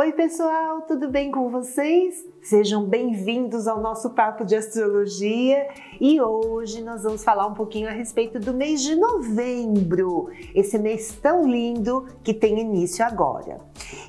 Oi, pessoal, tudo bem com vocês? Sejam bem-vindos ao nosso papo de astrologia e hoje nós vamos falar um pouquinho a respeito do mês de novembro, esse mês tão lindo que tem início agora.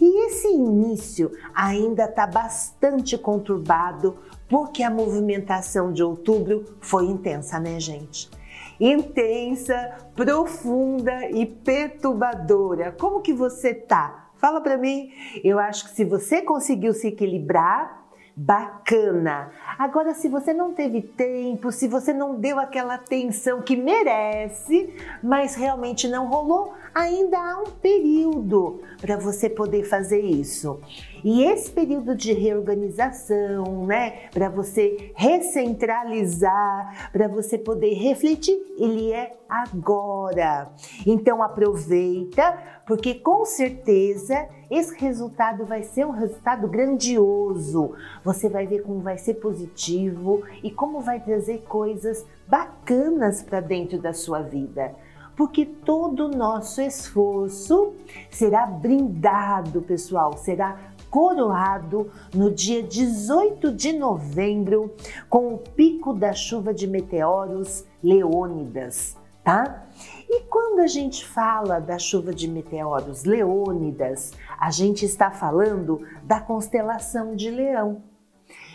E esse início ainda está bastante conturbado porque a movimentação de outubro foi intensa, né, gente? Intensa, profunda e perturbadora. Como que você tá? Fala para mim. Eu acho que se você conseguiu se equilibrar, bacana. Agora, se você não teve tempo, se você não deu aquela atenção que merece, mas realmente não rolou, ainda há um período para você poder fazer isso. E esse período de reorganização, né, para você recentralizar, para você poder refletir, ele é agora. Então aproveita, porque com certeza esse resultado vai ser um resultado grandioso. Você vai ver como vai ser positivo e como vai trazer coisas bacanas para dentro da sua vida porque todo o nosso esforço será brindado, pessoal, será coroado no dia 18 de novembro com o pico da chuva de meteoros Leônidas, tá? E quando a gente fala da chuva de meteoros Leônidas, a gente está falando da constelação de Leão.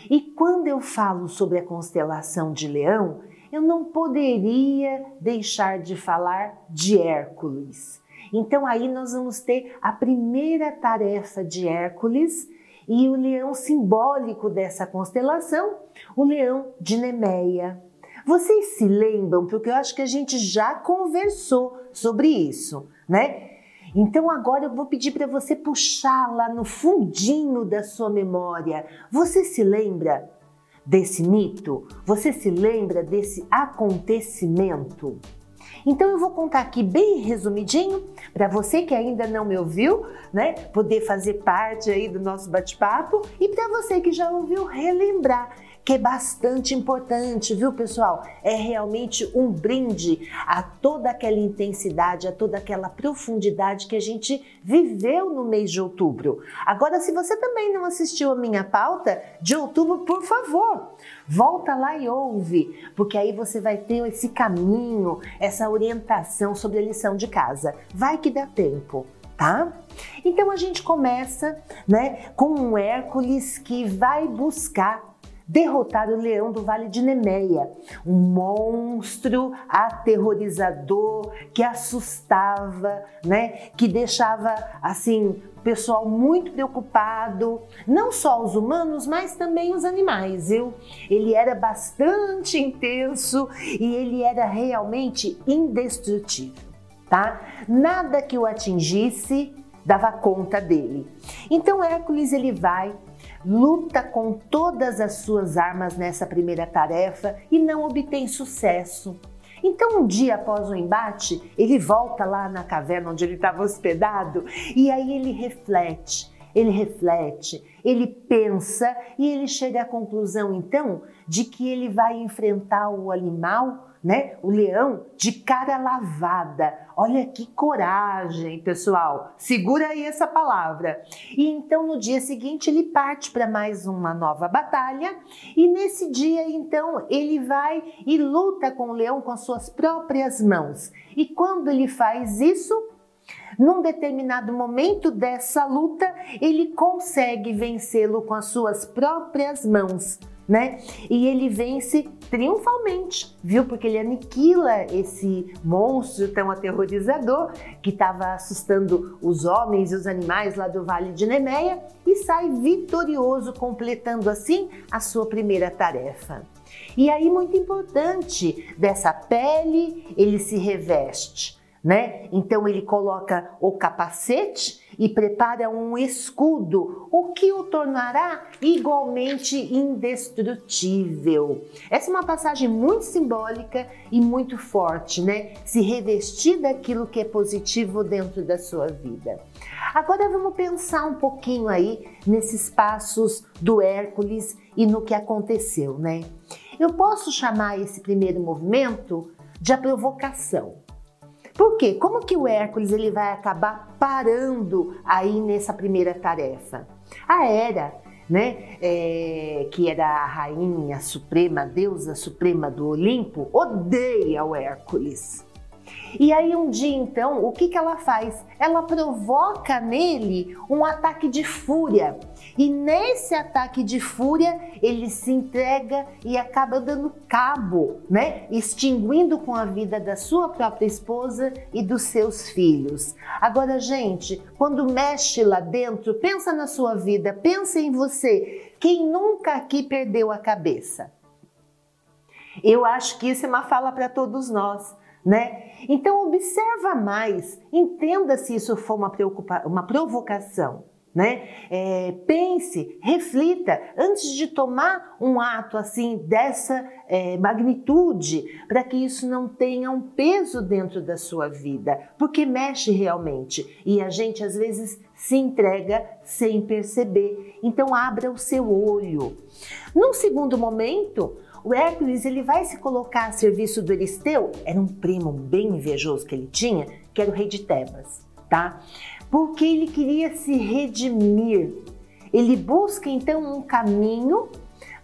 E quando eu falo sobre a constelação de Leão, eu não poderia deixar de falar de Hércules. Então aí nós vamos ter a primeira tarefa de Hércules e o leão simbólico dessa constelação, o leão de Nemeia. Vocês se lembram? Porque eu acho que a gente já conversou sobre isso, né? Então agora eu vou pedir para você puxar lá no fundinho da sua memória. Você se lembra desse mito? Você se lembra desse acontecimento? Então eu vou contar aqui bem resumidinho para você que ainda não me ouviu, né, poder fazer parte aí do nosso bate-papo e para você que já ouviu relembrar que é bastante importante, viu, pessoal? É realmente um brinde a toda aquela intensidade, a toda aquela profundidade que a gente viveu no mês de outubro. Agora, se você também não assistiu a minha pauta de outubro, por favor, volta lá e ouve, porque aí você vai ter esse caminho, essa orientação sobre a lição de casa. Vai que dá tempo tá? Então a gente começa, né, com um Hércules que vai buscar derrotar o leão do Vale de Nemeia, um monstro aterrorizador que assustava, né, que deixava assim o pessoal muito preocupado, não só os humanos, mas também os animais, viu? Ele era bastante intenso e ele era realmente indestrutível, tá? Nada que o atingisse dava conta dele. Então Hércules ele vai luta com todas as suas armas nessa primeira tarefa e não obtém sucesso. Então, um dia após o embate, ele volta lá na caverna onde ele estava hospedado e aí ele reflete, ele reflete, ele pensa e ele chega à conclusão então de que ele vai enfrentar o animal né? O leão de cara lavada. Olha que coragem, pessoal. Segura aí essa palavra. E então no dia seguinte ele parte para mais uma nova batalha e nesse dia então ele vai e luta com o leão com as suas próprias mãos. E quando ele faz isso, num determinado momento dessa luta, ele consegue vencê-lo com as suas próprias mãos né? E ele vence triunfalmente, viu? Porque ele aniquila esse monstro tão aterrorizador que estava assustando os homens e os animais lá do Vale de Nemeia e sai vitorioso, completando assim a sua primeira tarefa. E aí, muito importante, dessa pele ele se reveste né? Então ele coloca o capacete e prepara um escudo, o que o tornará igualmente indestrutível. Essa é uma passagem muito simbólica e muito forte, né? Se revestir daquilo que é positivo dentro da sua vida. Agora vamos pensar um pouquinho aí nesses passos do Hércules e no que aconteceu, né? Eu posso chamar esse primeiro movimento de a provocação. Por quê? Como que o Hércules ele vai acabar parando aí nessa primeira tarefa? A Hera, né, é, que era a rainha suprema, a deusa suprema do Olimpo, odeia o Hércules. E aí um dia então, o que, que ela faz? Ela provoca nele um ataque de fúria. E nesse ataque de fúria, ele se entrega e acaba dando cabo, né? Extinguindo com a vida da sua própria esposa e dos seus filhos. Agora, gente, quando mexe lá dentro, pensa na sua vida, pensa em você. Quem nunca aqui perdeu a cabeça? Eu acho que isso é uma fala para todos nós né? Então observa mais, entenda se isso for uma, uma provocação. Né? É, pense, reflita antes de tomar um ato assim dessa é, magnitude, para que isso não tenha um peso dentro da sua vida, porque mexe realmente e a gente às vezes se entrega sem perceber. Então abra o seu olho. Num segundo momento, o Hércules ele vai se colocar a serviço do Euristeu, era um primo bem invejoso que ele tinha, que era o rei de Tebas, tá? Porque ele queria se redimir. Ele busca então um caminho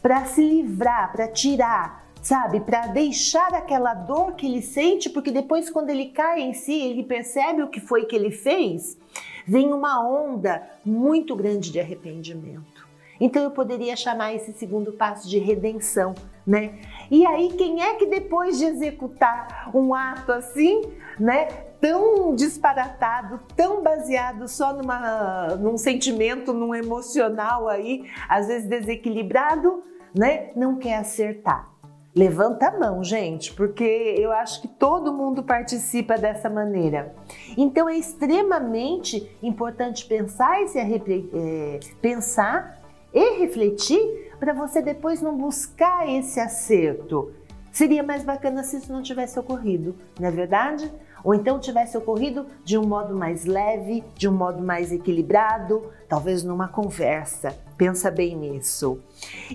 para se livrar, para tirar, sabe, para deixar aquela dor que ele sente, porque depois quando ele cai em si, ele percebe o que foi que ele fez, vem uma onda muito grande de arrependimento. Então eu poderia chamar esse segundo passo de redenção, né? E aí quem é que depois de executar um ato assim, né, tão disparatado, tão baseado só numa, num sentimento, num emocional aí, às vezes desequilibrado, né, não quer acertar? Levanta a mão, gente, porque eu acho que todo mundo participa dessa maneira. Então é extremamente importante pensar e se é, pensar e refletir para você depois não buscar esse acerto. Seria mais bacana se isso não tivesse ocorrido, não é verdade? Ou então tivesse ocorrido de um modo mais leve, de um modo mais equilibrado, talvez numa conversa. Pensa bem nisso.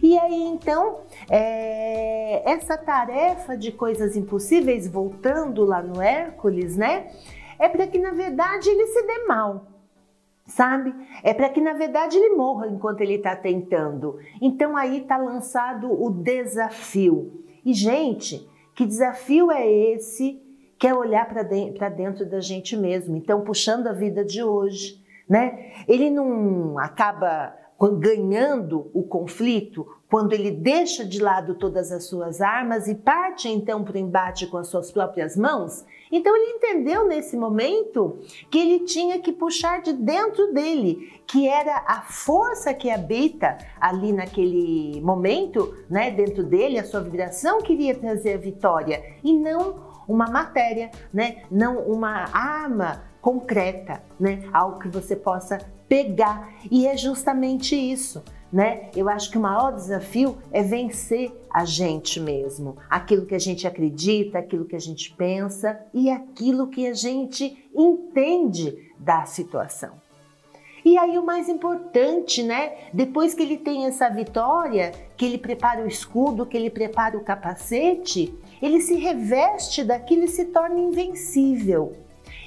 E aí então, é, essa tarefa de coisas impossíveis, voltando lá no Hércules, né? É para que na verdade ele se dê mal sabe? É para que na verdade ele morra enquanto ele está tentando. Então aí está lançado o desafio. E gente, que desafio é esse? Que é olhar para dentro, dentro da gente mesmo. Então puxando a vida de hoje, né? Ele não acaba ganhando o conflito quando ele deixa de lado todas as suas armas e parte então para o embate com as suas próprias mãos, então ele entendeu nesse momento que ele tinha que puxar de dentro dele, que era a força que habita ali naquele momento, né, dentro dele, a sua vibração queria trazer a vitória e não uma matéria, né, não uma arma concreta, né, algo que você possa pegar. E é justamente isso né? Eu acho que o maior desafio é vencer a gente mesmo, aquilo que a gente acredita, aquilo que a gente pensa e aquilo que a gente entende da situação. E aí o mais importante, né? Depois que ele tem essa vitória, que ele prepara o escudo, que ele prepara o capacete, ele se reveste daquilo e se torna invencível.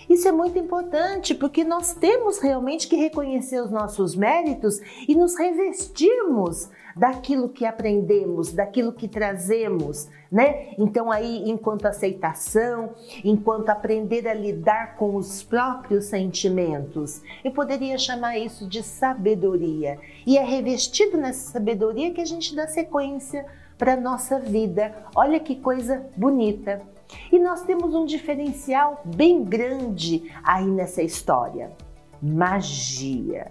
Isso é muito importante porque nós temos realmente que reconhecer os nossos méritos e nos revestirmos daquilo que aprendemos, daquilo que trazemos, né? Então aí, enquanto aceitação, enquanto aprender a lidar com os próprios sentimentos, eu poderia chamar isso de sabedoria. E é revestido nessa sabedoria que a gente dá sequência para nossa vida. Olha que coisa bonita. E nós temos um diferencial bem grande aí nessa história: magia.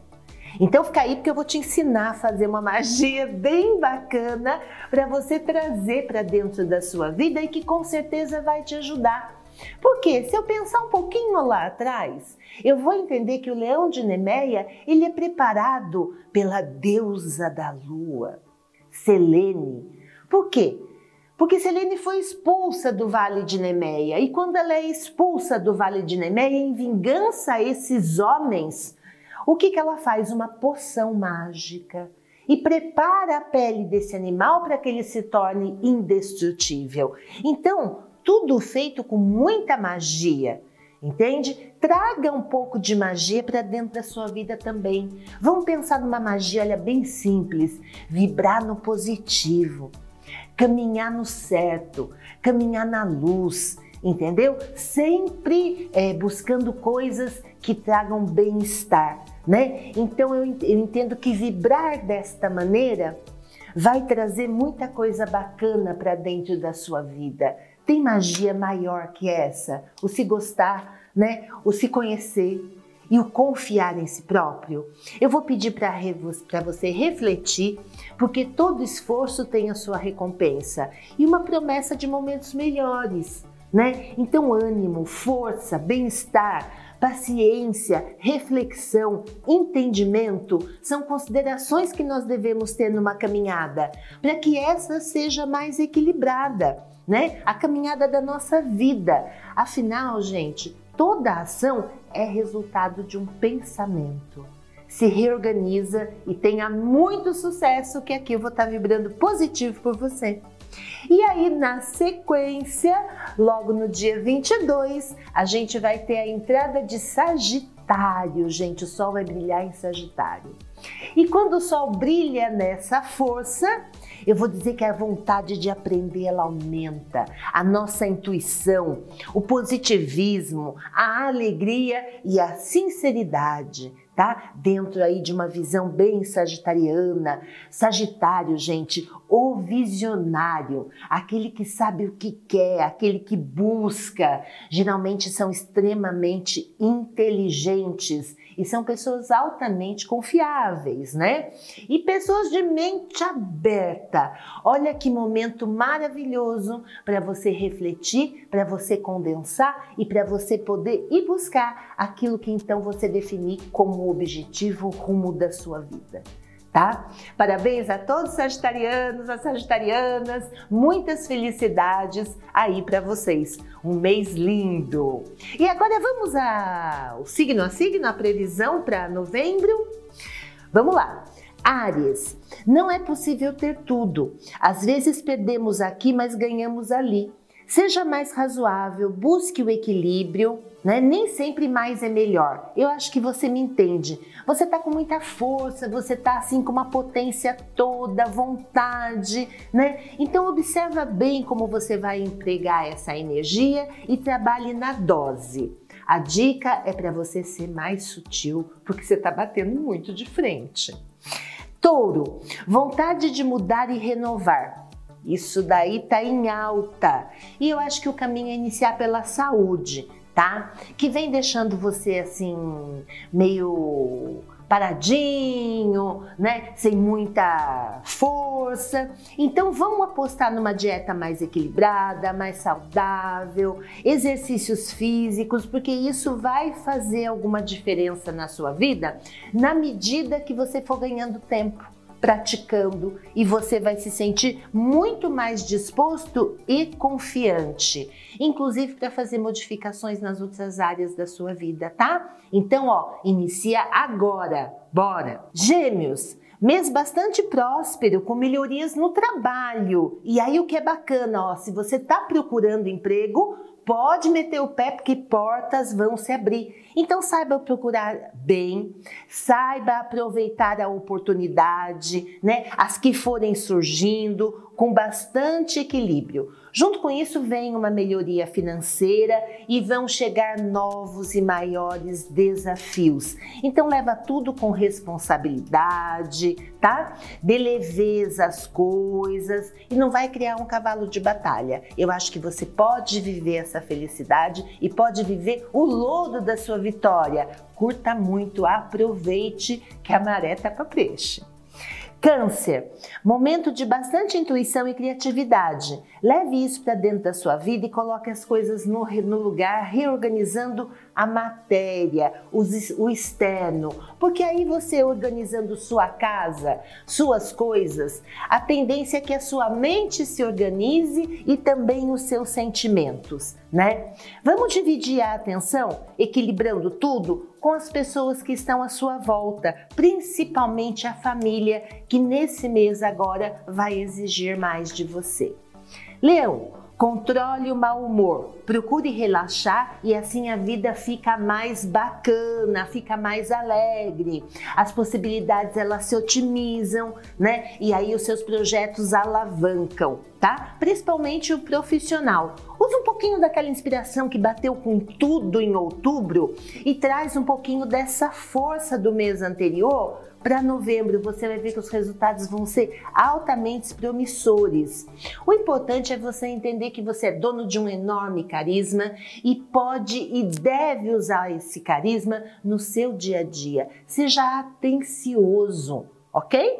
Então fica aí porque eu vou te ensinar a fazer uma magia bem bacana para você trazer para dentro da sua vida e que com certeza vai te ajudar. Porque se eu pensar um pouquinho lá atrás, eu vou entender que o leão de Nemeia, ele é preparado pela deusa da lua, Selene. Por quê? Porque Selene foi expulsa do Vale de Nemeia. E quando ela é expulsa do Vale de Nemeia, em vingança a esses homens, o que, que ela faz? Uma poção mágica. E prepara a pele desse animal para que ele se torne indestrutível. Então, tudo feito com muita magia. entende? Traga um pouco de magia para dentro da sua vida também. Vamos pensar numa magia, olha, bem simples, vibrar no positivo, caminhar no certo, caminhar na luz, entendeu? Sempre é, buscando coisas que tragam bem-estar, né? Então eu, entendo que vibrar desta maneira vai trazer muita coisa bacana para dentro da sua vida. Tem magia maior que essa? O se gostar, né? O se conhecer e o confiar em si próprio. Eu vou pedir para você refletir, porque todo esforço tem a sua recompensa e uma promessa de momentos melhores né? Então, ânimo, força, bem-estar, paciência, reflexão, entendimento são considerações que nós devemos ter numa caminhada para que essa seja mais equilibrada, né? A caminhada da nossa vida. Afinal, gente, toda ação é resultado de um pensamento. Se reorganiza e tenha muito sucesso, que aqui eu vou estar vibrando positivo por você. E aí, na sequência, logo no dia 22, a gente vai ter a entrada de Sagitário. Gente, o Sol vai brilhar em Sagitário. E quando o Sol brilha nessa força, eu vou dizer que a vontade de aprender ela aumenta, a nossa intuição, o positivismo, a alegria e a sinceridade tá? Dentro aí de uma visão bem sagitariana. Sagitário, gente, o visionário, aquele que sabe o que quer, aquele que busca. Geralmente são extremamente inteligentes e são pessoas altamente confiáveis, né? E pessoas de mente aberta. Olha que momento maravilhoso para você refletir, para você condensar e para você poder ir buscar aquilo que então você definir como objetivo rumo da sua vida tá? Parabéns a todos os sagitarianos, as sagitarianas, muitas felicidades aí para vocês. Um mês lindo. E agora vamos ao signo a signo, a previsão para novembro. Vamos lá. Áries, não é possível ter tudo. Às vezes perdemos aqui, mas ganhamos ali. Seja mais razoável, busque o equilíbrio, né? Nem sempre mais é melhor. Eu acho que você me entende. Você tá com muita força, você tá assim com uma potência toda, vontade, né? Então observa bem como você vai empregar essa energia e trabalhe na dose. A dica é para você ser mais sutil, porque você tá batendo muito de frente. Touro, vontade de mudar e renovar. Isso daí tá em alta. E eu acho que o caminho é iniciar pela saúde, tá? Que vem deixando você assim meio paradinho, né? Sem muita força. Então vamos apostar numa dieta mais equilibrada, mais saudável, exercícios físicos, porque isso vai fazer alguma diferença na sua vida na medida que você for ganhando tempo praticando e você vai se sentir muito mais disposto e confiante, inclusive para fazer modificações nas outras áreas da sua vida, tá? Então, ó, inicia agora. Bora. Gêmeos, Mês bastante próspero, com melhorias no trabalho. E aí o que é bacana, ó, se você está procurando emprego, pode meter o pé porque portas vão se abrir. Então saiba procurar bem, saiba aproveitar a oportunidade, né? As que forem surgindo com bastante equilíbrio. Junto com isso vem uma melhoria financeira e vão chegar novos e maiores desafios. Então leva tudo com responsabilidade, tá? Dê leveza coisas e não vai criar um cavalo de batalha. Eu acho que você pode viver essa felicidade e pode viver o lodo da sua vitória. Curta muito, aproveite que a maré tá para peixe. Câncer, momento de bastante intuição e criatividade. Leve isso para dentro da sua vida e coloque as coisas no, no lugar, reorganizando a matéria, os, o externo. Porque aí você organizando sua casa, suas coisas, a tendência é que a sua mente se organize e também os seus sentimentos, né? Vamos dividir a atenção, equilibrando tudo com as pessoas que estão à sua volta, principalmente a família, que nesse mês agora vai exigir mais de você. Leão, Controle o mau humor, procure relaxar e assim a vida fica mais bacana, fica mais alegre. As possibilidades elas se otimizam, né? E aí os seus projetos alavancam, tá? Principalmente o profissional. Usa um pouquinho daquela inspiração que bateu com tudo em outubro e traz um pouquinho dessa força do mês anterior para novembro você vai ver que os resultados vão ser altamente promissores. O importante é você entender que você é dono de um enorme carisma e pode e deve usar esse carisma no seu dia a dia. Seja atencioso, ok?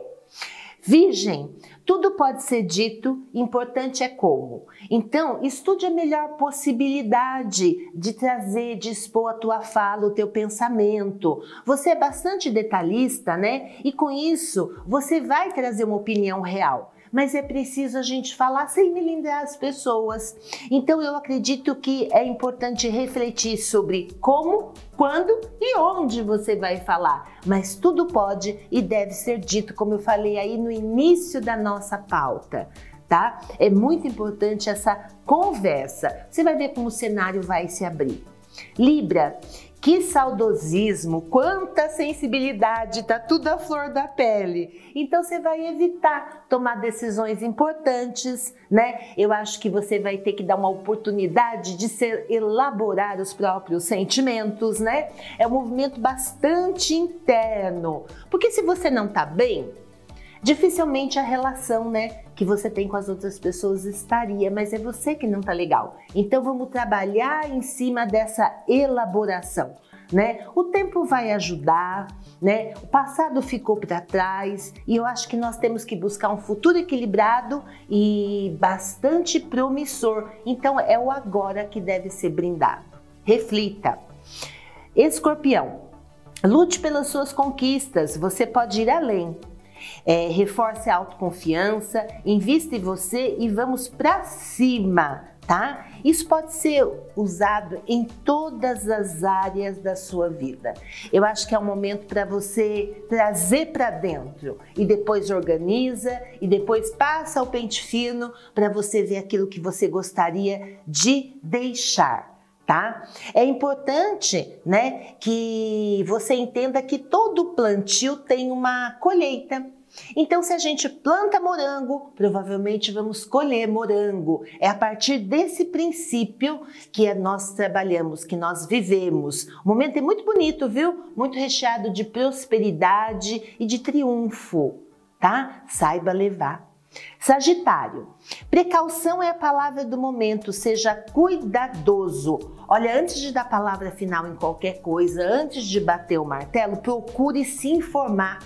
Virgem, tudo pode ser dito, importante é como. Então, estude a melhor possibilidade de trazer, de expor a tua fala, o teu pensamento. Você é bastante detalhista, né? E com isso, você vai trazer uma opinião real mas é preciso a gente falar sem melindrar as pessoas. Então eu acredito que é importante refletir sobre como, quando e onde você vai falar, mas tudo pode e deve ser dito, como eu falei aí no início da nossa pauta. Tá? É muito importante essa conversa. Você vai ver como o cenário vai se abrir. Libra, que saudosismo, quanta sensibilidade, tá tudo à flor da pele. Então você vai evitar tomar decisões importantes, né? Eu acho que você vai ter que dar uma oportunidade de ser elaborar os próprios sentimentos, né? É um movimento bastante interno. Porque se você não tá bem, dificilmente a relação, né, que você tem com as outras pessoas estaria, mas é você que não tá legal. Então vamos trabalhar em cima dessa elaboração. Né? O tempo vai ajudar, né? O passado ficou para trás e eu acho que nós temos que buscar um futuro equilibrado e bastante promissor. Então é o agora que deve ser brindado. Reflita. Escorpião, lute pelas suas conquistas, você pode ir além. É, reforce a autoconfiança, invista em você e vamos para cima, tá? Isso pode ser usado em todas as áreas da sua vida. Eu acho que é um momento para você trazer para dentro e depois organiza e depois passa o pente fino para você ver aquilo que você gostaria de deixar tá? É importante, né, que você entenda que todo plantio tem uma colheita. Então, se a gente planta morango, provavelmente vamos colher morango. É a partir desse princípio que nós trabalhamos, que nós vivemos. O momento é muito bonito, viu? Muito recheado de prosperidade e de triunfo, tá? Saiba levar. Sagitário, precaução é a palavra do momento, seja cuidadoso. Olha, antes de dar palavra final em qualquer coisa, antes de bater o martelo, procure se informar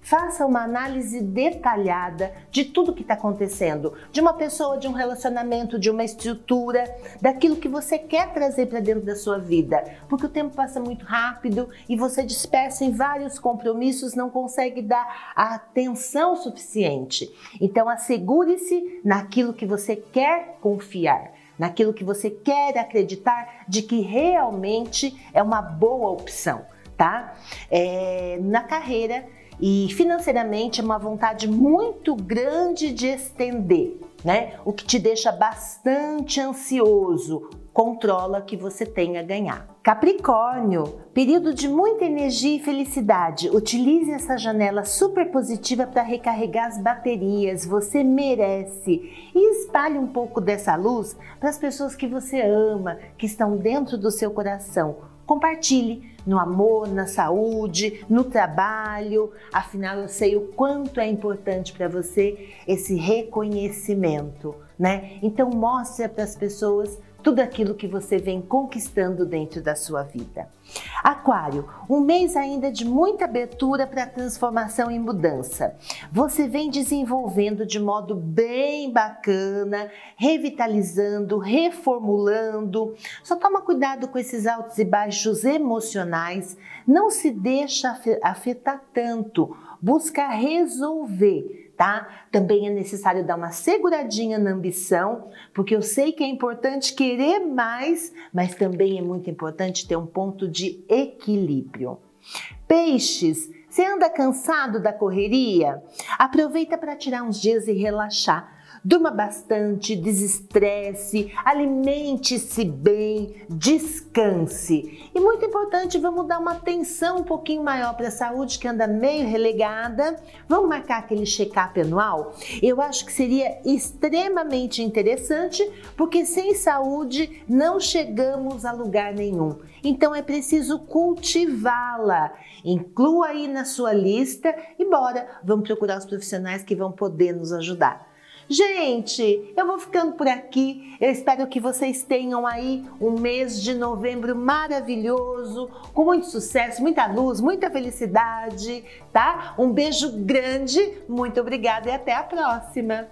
Faça uma análise detalhada de tudo que está acontecendo, de uma pessoa, de um relacionamento, de uma estrutura, daquilo que você quer trazer para dentro da sua vida, porque o tempo passa muito rápido e você dispersa em vários compromissos, não consegue dar a atenção suficiente. Então, assegure-se naquilo que você quer confiar naquilo que você quer acreditar de que realmente é uma boa opção, tá? É, na carreira e financeiramente é uma vontade muito grande de estender, né? O que te deixa bastante ansioso. Controla que você tem a ganhar. Capricórnio, período de muita energia e felicidade. Utilize essa janela super positiva para recarregar as baterias. Você merece. E espalhe um pouco dessa luz para as pessoas que você ama, que estão dentro do seu coração compartilhe no amor, na saúde, no trabalho. Afinal, eu sei o quanto é importante para você esse reconhecimento, né? Então, mostre para as pessoas tudo aquilo que você vem conquistando dentro da sua vida. Aquário, um mês ainda de muita abertura para transformação e mudança. Você vem desenvolvendo de modo bem bacana, revitalizando, reformulando. Só toma cuidado com esses altos e baixos emocionais, não se deixa afetar tanto, busca resolver tá? Também é necessário dar uma seguradinha na ambição, porque eu sei que é importante querer mais, mas também é muito importante ter um ponto de equilíbrio. Peixes, você anda cansado da correria? Aproveita para tirar uns dias e relaxar. Durma bastante, desestresse, alimente-se bem, descanse. E muito importante, vamos dar uma atenção um pouquinho maior para a saúde que anda meio relegada. Vamos marcar aquele check-up anual? Eu acho que seria extremamente interessante, porque sem saúde não chegamos a lugar nenhum. Então é preciso cultivá-la. Inclua aí na sua lista e bora, vamos procurar os profissionais que vão poder nos ajudar. Gente, eu vou ficando por aqui. Eu espero que vocês tenham aí um mês de novembro maravilhoso, com muito sucesso, muita luz, muita felicidade, tá? Um beijo grande, muito obrigada e até a próxima.